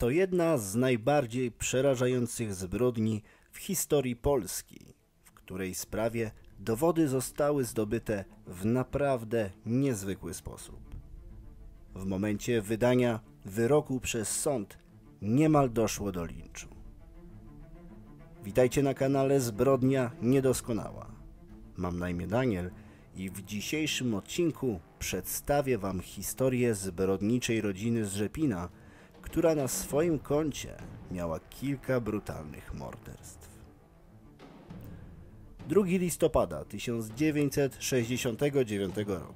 to jedna z najbardziej przerażających zbrodni w historii Polski, w której sprawie dowody zostały zdobyte w naprawdę niezwykły sposób. W momencie wydania wyroku przez sąd niemal doszło do linczu. Witajcie na kanale Zbrodnia Niedoskonała. Mam na imię Daniel i w dzisiejszym odcinku przedstawię Wam historię zbrodniczej rodziny z Rzepina, która na swoim koncie miała kilka brutalnych morderstw. 2 listopada 1969 roku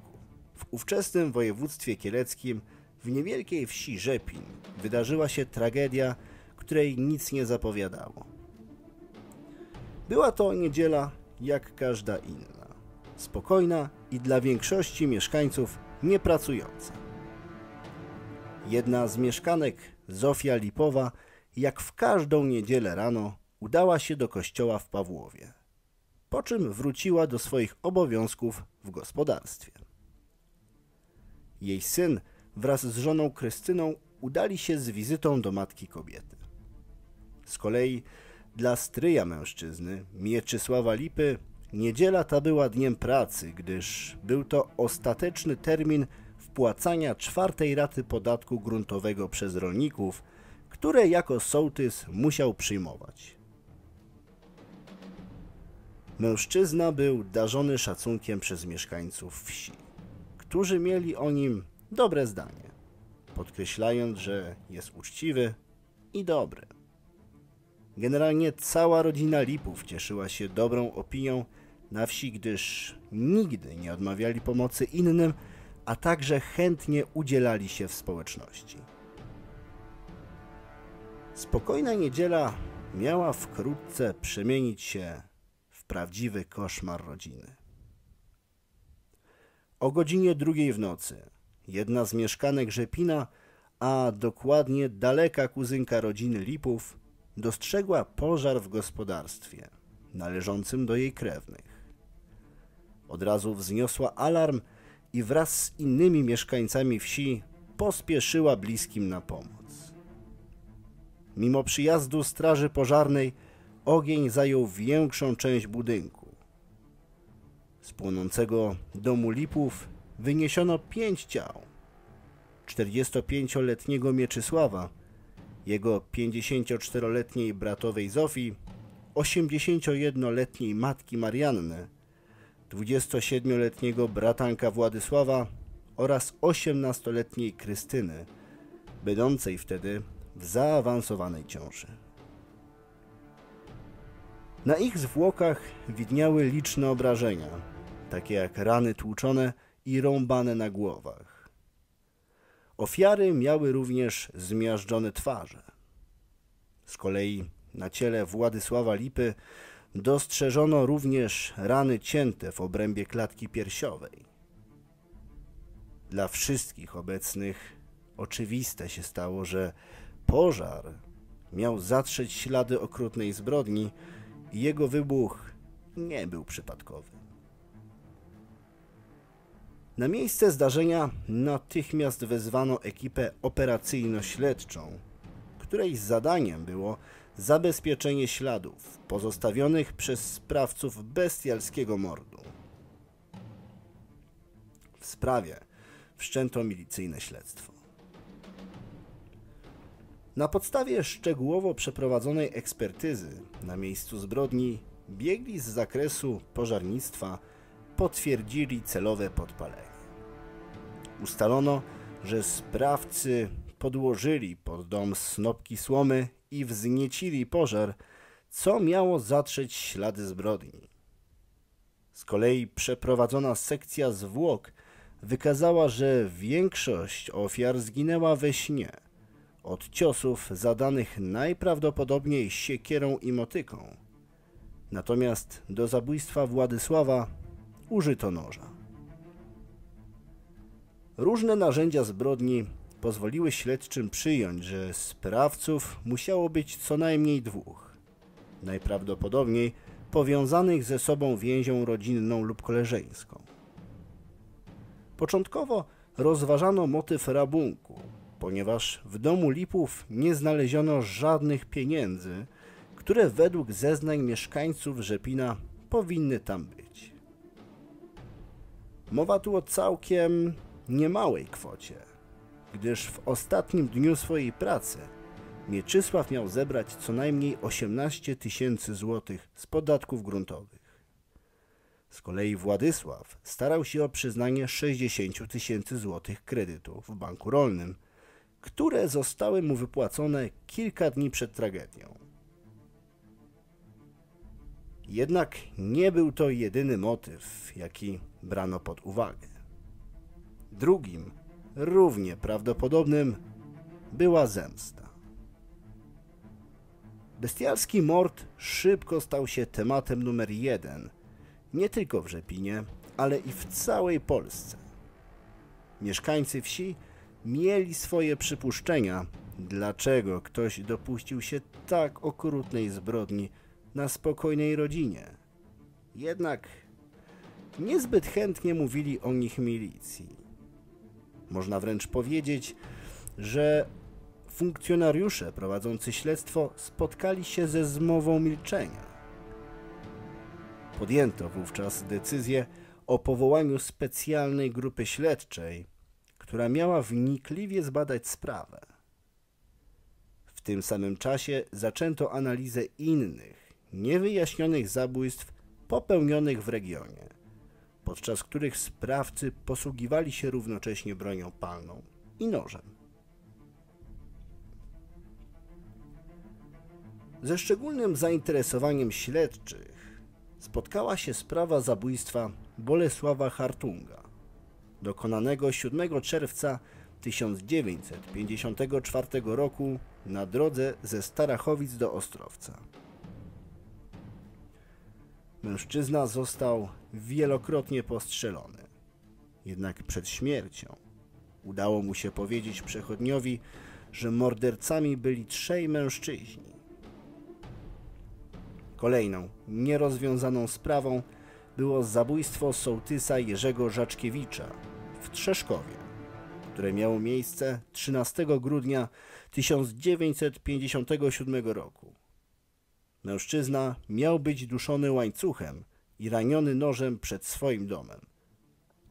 w ówczesnym województwie kieleckim w niewielkiej wsi Rzepin wydarzyła się tragedia, której nic nie zapowiadało. Była to niedziela jak każda inna, spokojna i dla większości mieszkańców niepracująca. Jedna z mieszkanek, Zofia Lipowa, jak w każdą niedzielę rano udała się do kościoła w Pawłowie, po czym wróciła do swoich obowiązków w gospodarstwie. Jej syn wraz z żoną Krystyną udali się z wizytą do matki kobiety. Z kolei dla stryja mężczyzny, Mieczysława Lipy, niedziela ta była dniem pracy, gdyż był to ostateczny termin wpłacania czwartej raty podatku gruntowego przez rolników, które jako sołtys musiał przyjmować. Mężczyzna był darzony szacunkiem przez mieszkańców wsi, którzy mieli o nim dobre zdanie, podkreślając, że jest uczciwy i dobry. Generalnie cała rodzina Lipów cieszyła się dobrą opinią na wsi, gdyż nigdy nie odmawiali pomocy innym, a także chętnie udzielali się w społeczności. Spokojna niedziela miała wkrótce przemienić się w prawdziwy koszmar rodziny. O godzinie drugiej w nocy jedna z mieszkanek Rzepina, a dokładnie daleka kuzynka rodziny Lipów, dostrzegła pożar w gospodarstwie należącym do jej krewnych. Od razu wzniosła alarm i wraz z innymi mieszkańcami wsi pospieszyła bliskim na pomoc. Mimo przyjazdu straży pożarnej ogień zajął większą część budynku. Z płonącego domu Lipów wyniesiono pięć ciał. 45-letniego Mieczysława, jego 54-letniej bratowej Zofii, 81-letniej matki Marianny, 27-letniego bratanka Władysława oraz 18-letniej Krystyny, będącej wtedy w zaawansowanej ciąży. Na ich zwłokach widniały liczne obrażenia, takie jak rany tłuczone i rąbane na głowach. Ofiary miały również zmiażdżone twarze. Z kolei na ciele Władysława Lipy dostrzeżono również rany cięte w obrębie klatki piersiowej. Dla wszystkich obecnych oczywiste się stało, że pożar miał zatrzeć ślady okrutnej zbrodni i jego wybuch nie był przypadkowy. Na miejsce zdarzenia natychmiast wezwano ekipę operacyjno-śledczą, której zadaniem było zabezpieczenie śladów pozostawionych przez sprawców bestialskiego mordu. W sprawie wszczęto milicyjne śledztwo. Na podstawie szczegółowo przeprowadzonej ekspertyzy na miejscu zbrodni biegli z zakresu pożarnictwa potwierdzili celowe podpalenie. Ustalono, że sprawcy podłożyli pod dom snopki słomy i wzniecili pożar, co miało zatrzeć ślady zbrodni. Z kolei przeprowadzona sekcja zwłok wykazała, że większość ofiar zginęła we śnie od ciosów zadanych najprawdopodobniej siekierą i motyką. Natomiast do zabójstwa Władysława użyto noża. Różne narzędzia zbrodni pozwoliły śledczym przyjąć, że sprawców musiało być co najmniej dwóch. Najprawdopodobniej powiązanych ze sobą więzią rodzinną lub koleżeńską. Początkowo rozważano motyw rabunku, ponieważ w domu Lipów nie znaleziono żadnych pieniędzy, które według zeznań mieszkańców Rzepina powinny tam być. Mowa tu o całkiem niemałej kwocie, gdyż w ostatnim dniu swojej pracy Mieczysław miał zebrać co najmniej 18 tysięcy złotych z podatków gruntowych. Z kolei Władysław starał się o przyznanie 60 tysięcy złotych kredytu w banku rolnym, które zostały mu wypłacone kilka dni przed tragedią. Jednak nie był to jedyny motyw, jaki brano pod uwagę. Drugim, równie prawdopodobnym, była zemsta. Bestialski mord szybko stał się tematem numer jeden, nie tylko w Rzepinie, ale i w całej Polsce. Mieszkańcy wsi mieli swoje przypuszczenia, dlaczego ktoś dopuścił się tak okrutnej zbrodni na spokojnej rodzinie. Jednak niezbyt chętnie mówili o nich milicji. Można wręcz powiedzieć, że funkcjonariusze prowadzący śledztwo spotkali się ze zmową milczenia. Podjęto wówczas decyzję o powołaniu specjalnej grupy śledczej, która miała wnikliwie zbadać sprawę. W tym samym czasie zaczęto analizę innych, niewyjaśnionych zabójstw popełnionych w regionie, podczas których sprawcy posługiwali się równocześnie bronią palną i nożem. Ze szczególnym zainteresowaniem śledczych spotkała się sprawa zabójstwa Bolesława Hartunga, dokonanego 7 czerwca 1954 roku na drodze ze Starachowic do Ostrowca. Mężczyzna został wielokrotnie postrzelony. Jednak przed śmiercią udało mu się powiedzieć przechodniowi, że mordercami byli trzej mężczyźni. Kolejną nierozwiązaną sprawą było zabójstwo sołtysa Jerzego Żaczkiewicza w Trzeszkowie, które miało miejsce 13 grudnia 1957 roku. Mężczyzna miał być duszony łańcuchem i raniony nożem przed swoim domem,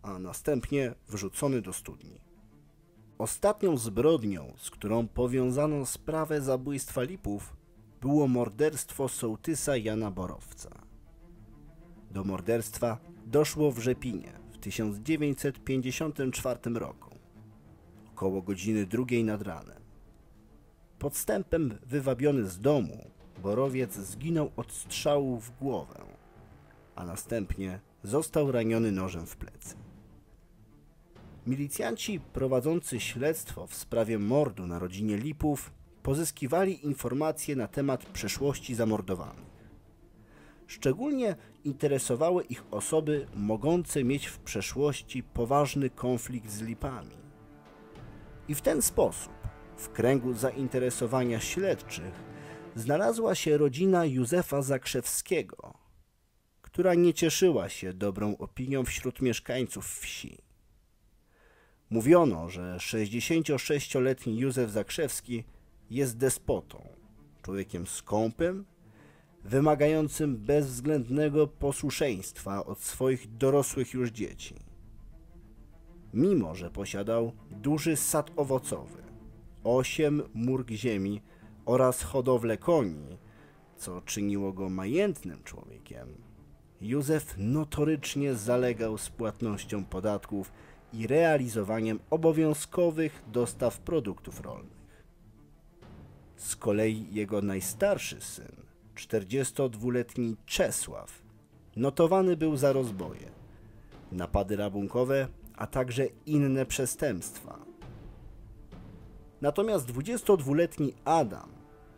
a następnie wrzucony do studni. Ostatnią zbrodnią, z którą powiązano sprawę zabójstwa Lipów, było morderstwo sołtysa Jana Borowca. Do morderstwa doszło w Rzepinie w 1954 roku, około godziny drugiej nad ranem. Podstępem wywabiony z domu, Borowiec zginął od strzału w głowę, a następnie został raniony nożem w plecy. Milicjanci prowadzący śledztwo w sprawie mordu na rodzinie Lipów pozyskiwali informacje na temat przeszłości zamordowanych. Szczególnie interesowały ich osoby mogące mieć w przeszłości poważny konflikt z Lipami. I w ten sposób, w kręgu zainteresowania śledczych, znalazła się rodzina Józefa Zakrzewskiego, która nie cieszyła się dobrą opinią wśród mieszkańców wsi. Mówiono, że 66-letni Józef Zakrzewski jest despotą, człowiekiem skąpym, wymagającym bezwzględnego posłuszeństwa od swoich dorosłych już dzieci. Mimo, że posiadał duży sad owocowy, osiem murg ziemi oraz hodowlę koni, co czyniło go majętnym człowiekiem, Józef notorycznie zalegał z płatnością podatków i realizowaniem obowiązkowych dostaw produktów rolnych. Z kolei jego najstarszy syn, 42-letni Czesław, notowany był za rozboje, napady rabunkowe, a także inne przestępstwa. Natomiast 22-letni Adam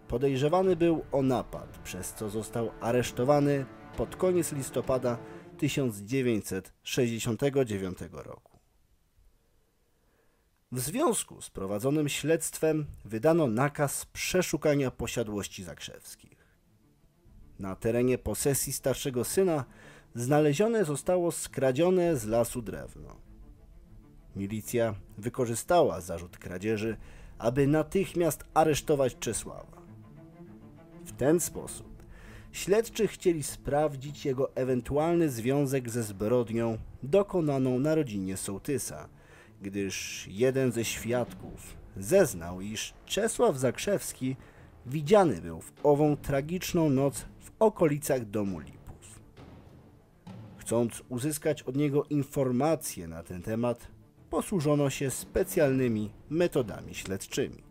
podejrzewany był o napad, przez co został aresztowany pod koniec listopada 1969 roku. W związku z prowadzonym śledztwem wydano nakaz przeszukania posiadłości zakrzewskich. Na terenie posesji starszego syna znalezione zostało skradzione z lasu drewno. Milicja wykorzystała zarzut kradzieży, aby natychmiast aresztować Czesława. W ten sposób śledczy chcieli sprawdzić jego ewentualny związek ze zbrodnią dokonaną na rodzinie Sołtysa, gdyż jeden ze świadków zeznał, iż Czesław Zakrzewski widziany był w ową tragiczną noc w okolicach domu Lipów. Chcąc uzyskać od niego informacje na ten temat, posłużono się specjalnymi metodami śledczymi.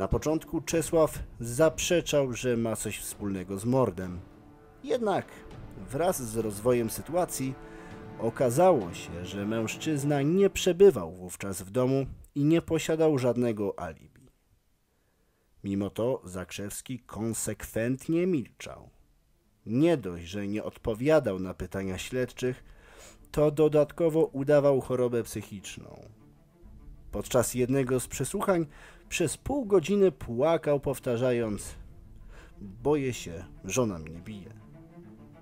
Na początku Czesław zaprzeczał, że ma coś wspólnego z mordem. Jednak wraz z rozwojem sytuacji okazało się, że mężczyzna nie przebywał wówczas w domu i nie posiadał żadnego alibi. Mimo to Zakrzewski konsekwentnie milczał. Nie dość, że nie odpowiadał na pytania śledczych, to dodatkowo udawał chorobę psychiczną. Podczas jednego z przesłuchań przez pół godziny płakał, powtarzając: Boję się, żona mnie bije.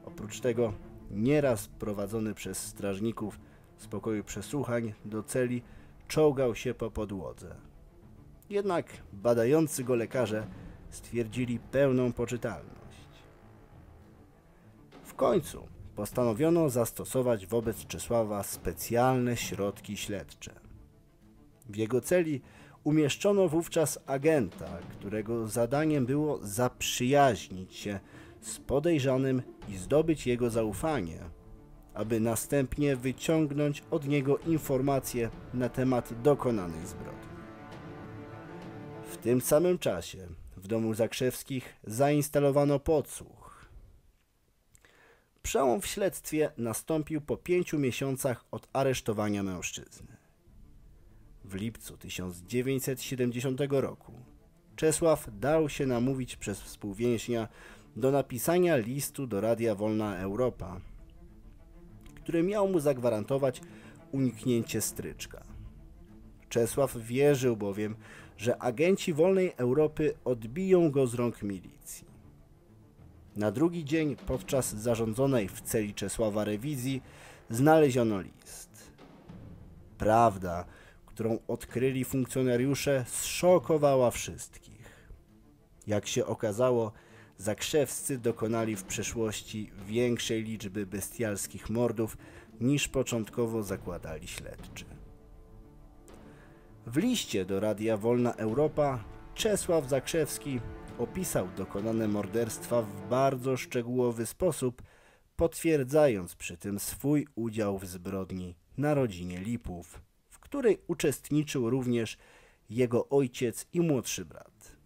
Oprócz tego, nieraz prowadzony przez strażników z pokoju przesłuchań do celi, czołgał się po podłodze. Jednak badający go lekarze stwierdzili pełną poczytalność. W końcu postanowiono zastosować wobec Czesława specjalne środki śledcze. W jego celi umieszczono wówczas agenta, którego zadaniem było zaprzyjaźnić się z podejrzanym i zdobyć jego zaufanie, aby następnie wyciągnąć od niego informacje na temat dokonanej zbrodni. W tym samym czasie w domu Zakrzewskich zainstalowano podsłuch. Przełom w śledztwie nastąpił po pięciu miesiącach od aresztowania mężczyzny. W lipcu 1970 roku Czesław dał się namówić przez współwięźnia do napisania listu do Radia Wolna Europa, który miał mu zagwarantować uniknięcie stryczka. Czesław wierzył bowiem, że agenci Wolnej Europy odbiją go z rąk milicji. Na drugi dzień, podczas zarządzonej w celi Czesława rewizji, znaleziono list. Prawda, którą odkryli funkcjonariusze, zszokowała wszystkich. Jak się okazało, Zakrzewscy dokonali w przeszłości większej liczby bestialskich mordów niż początkowo zakładali śledczy. W liście do Radia Wolna Europa Czesław Zakrzewski opisał dokonane morderstwa w bardzo szczegółowy sposób, potwierdzając przy tym swój udział w zbrodni na rodzinie Lipów, której uczestniczył również jego ojciec i młodszy brat.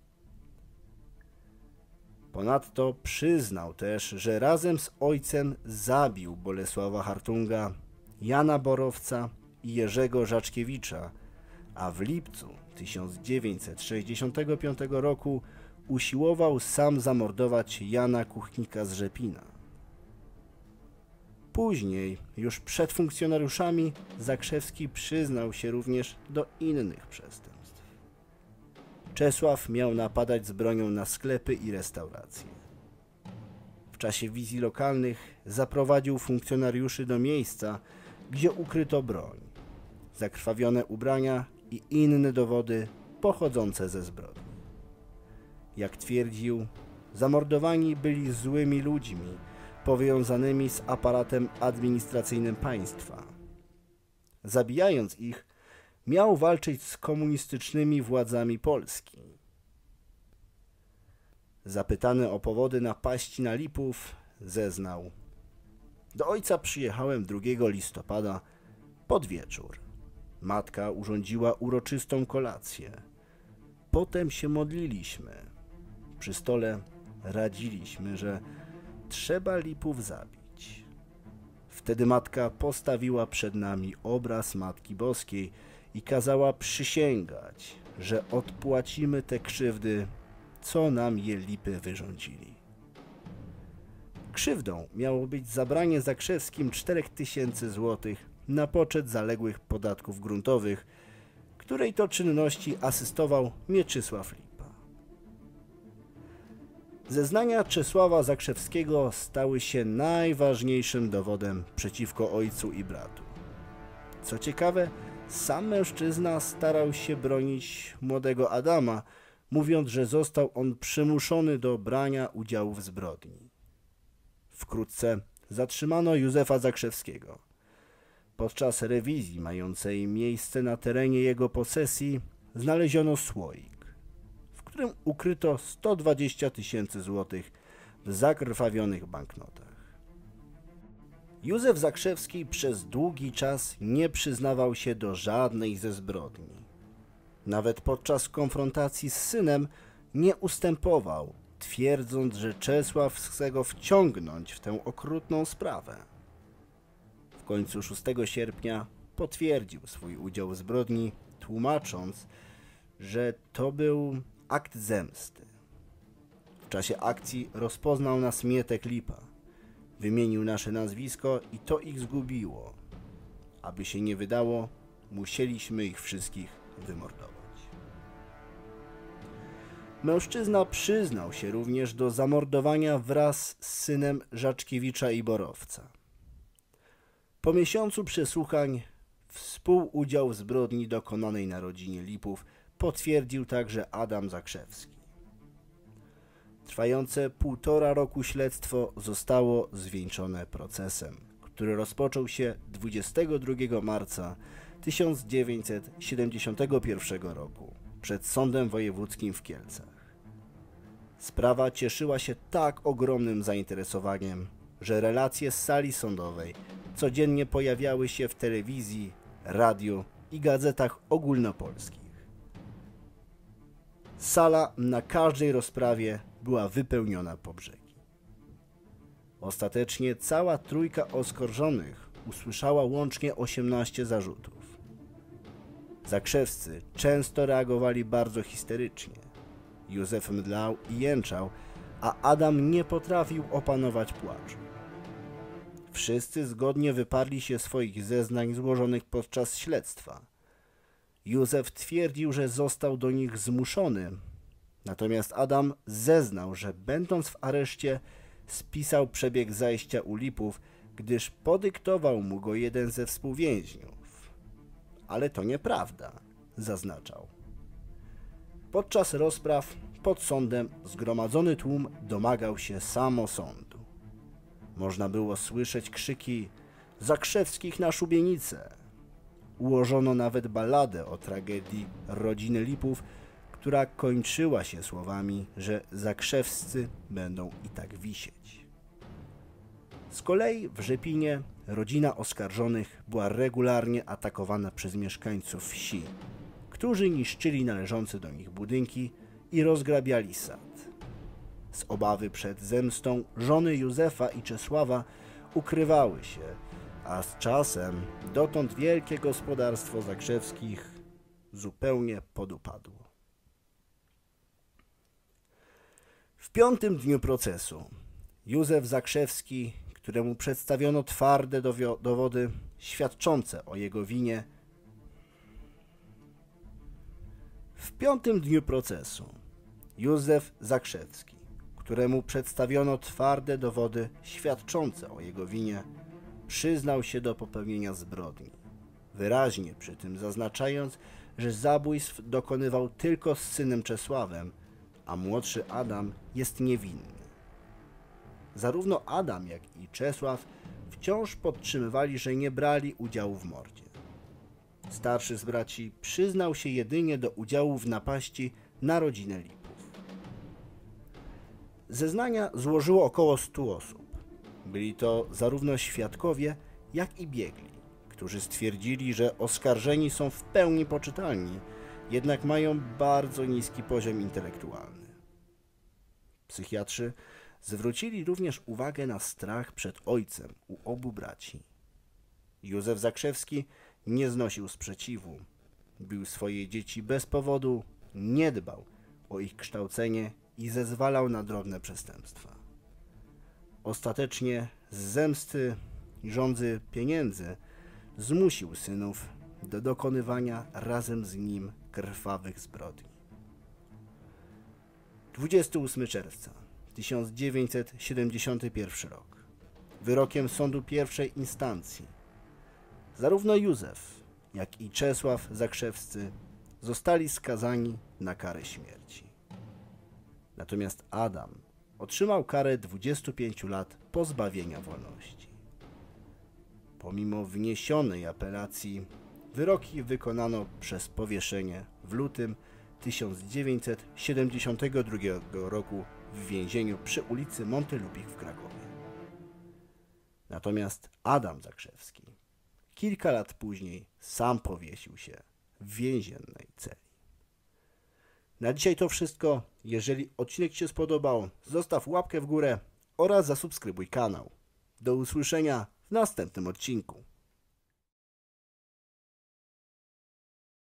Ponadto przyznał też, że razem z ojcem zabił Bolesława Hartunga, Jana Borowca i Jerzego Żaczkiewicza, a w lipcu 1965 roku usiłował sam zamordować Jana Kuchnika z Rzepina. Później, już przed funkcjonariuszami, Zakrzewski przyznał się również do innych przestępstw. Czesław miał napadać z bronią na sklepy i restauracje. W czasie wizji lokalnych zaprowadził funkcjonariuszy do miejsca, gdzie ukryto broń, zakrwawione ubrania i inne dowody pochodzące ze zbrodni. Jak twierdził, zamordowani byli złymi ludźmi, powiązanymi z aparatem administracyjnym państwa. Zabijając ich, miał walczyć z komunistycznymi władzami Polski. Zapytany o powody napaści na Lipów, zeznał. Do ojca przyjechałem 2 listopada pod wieczór. Matka urządziła uroczystą kolację. Potem się modliliśmy. Przy stole radziliśmy, że trzeba Lipów zabić. Wtedy matka postawiła przed nami obraz Matki Boskiej i kazała przysięgać, że odpłacimy te krzywdy, co nam je Lipy wyrządzili. Krzywdą miało być zabranie Zakrzewskim 4000 złotych na poczet zaległych podatków gruntowych, której to czynności asystował Mieczysław Lipa. Zeznania Czesława Zakrzewskiego stały się najważniejszym dowodem przeciwko ojcu i bratu. Co ciekawe, Sam mężczyzna starał się bronić młodego Adama, mówiąc, że został on przymuszony do brania udziału w zbrodni. Wkrótce zatrzymano Józefa Zakrzewskiego. Podczas rewizji mającej miejsce na terenie jego posesji znaleziono słoik, którym ukryto 120 tysięcy złotych w zakrwawionych banknotach. Józef Zakrzewski przez długi czas nie przyznawał się do żadnej ze zbrodni. Nawet podczas konfrontacji z synem nie ustępował, twierdząc, że Czesław chce go wciągnąć w tę okrutną sprawę. W końcu 6 sierpnia potwierdził swój udział w zbrodni, tłumacząc, że to był akt zemsty. W czasie akcji rozpoznał nas Mietek Lipa. Wymienił nasze nazwisko i to ich zgubiło. Aby się nie wydało, musieliśmy ich wszystkich wymordować. Mężczyzna przyznał się również do zamordowania wraz z synem Żaczkiewicza i Borowca. Po miesiącu przesłuchań współudział w zbrodni dokonanej na rodzinie Lipów potwierdził także Adam Zakrzewski. Trwające półtora roku śledztwo zostało zwieńczone procesem, który rozpoczął się 22 marca 1971 roku przed Sądem Wojewódzkim w Kielcach. Sprawa cieszyła się tak ogromnym zainteresowaniem, że relacje z sali sądowej codziennie pojawiały się w telewizji, radiu i gazetach ogólnopolskich. Sala na każdej rozprawie była wypełniona po brzegi. Ostatecznie cała trójka oskarżonych usłyszała łącznie 18 zarzutów. Zakrzewscy często reagowali bardzo histerycznie. Józef mdlał i jęczał, a Adam nie potrafił opanować płaczu. Wszyscy zgodnie wyparli się swoich zeznań złożonych podczas śledztwa. Józef twierdził, że został do nich zmuszony, natomiast Adam zeznał, że będąc w areszcie spisał przebieg zajścia u Lipów, gdyż podyktował mu go jeden ze współwięźniów. Ale to nieprawda, zaznaczał. Podczas rozpraw pod sądem zgromadzony tłum domagał się samosądu. Można było słyszeć krzyki Zakrzewskich na szubienicę. Ułożono nawet balladę o tragedii rodziny Lipów, która kończyła się słowami, że Zakrzewscy będą i tak wisieć. Z kolei w Rzepinie rodzina oskarżonych była regularnie atakowana przez mieszkańców wsi, którzy niszczyli należące do nich budynki i rozgrabiali sad. Z obawy przed zemstą żony Józefa i Czesława ukrywały się, a z czasem dotąd wielkie gospodarstwo Zakrzewskich zupełnie podupadło. W piątym dniu procesu Józef Zakrzewski, któremu przedstawiono twarde dowody świadczące o jego winie, w piątym dniu procesu Józef Zakrzewski, któremu przedstawiono twarde dowody świadczące o jego winie, przyznał się do popełnienia zbrodni, wyraźnie przy tym zaznaczając, że zabójstw dokonywał tylko z synem Czesławem, a młodszy Adam jest niewinny. Zarówno Adam, jak i Czesław wciąż podtrzymywali, że nie brali udziału w mordzie. Starszy z braci przyznał się jedynie do udziału w napaści na rodzinę Lipów. Zeznania złożyło około 100 osób. Byli to zarówno świadkowie, jak i biegli, którzy stwierdzili, że oskarżeni są w pełni poczytalni, jednak mają bardzo niski poziom intelektualny. Psychiatrzy zwrócili również uwagę na strach przed ojcem u obu braci. Józef Zakrzewski nie znosił sprzeciwu. Bił swoje dzieci bez powodu, nie dbał o ich kształcenie i zezwalał na drobne przestępstwa. Ostatecznie z zemsty rządzy pieniędzy zmusił synów do dokonywania razem z nim krwawych zbrodni. 28 czerwca 1971 rok. Wyrokiem sądu pierwszej instancji zarówno Józef, jak i Czesław Zakrzewscy, zostali skazani na karę śmierci. Natomiast Adam otrzymał karę 25 lat pozbawienia wolności. Pomimo wniesionej apelacji, wyroki wykonano przez powieszenie w lutym 1972 roku w więzieniu przy ulicy Montelupich w Krakowie. Natomiast Adam Zakrzewski kilka lat później sam powiesił się w więziennej celi. Na dzisiaj to wszystko. Jeżeli odcinek Ci się spodobał, zostaw łapkę w górę oraz zasubskrybuj kanał. Do usłyszenia w następnym odcinku.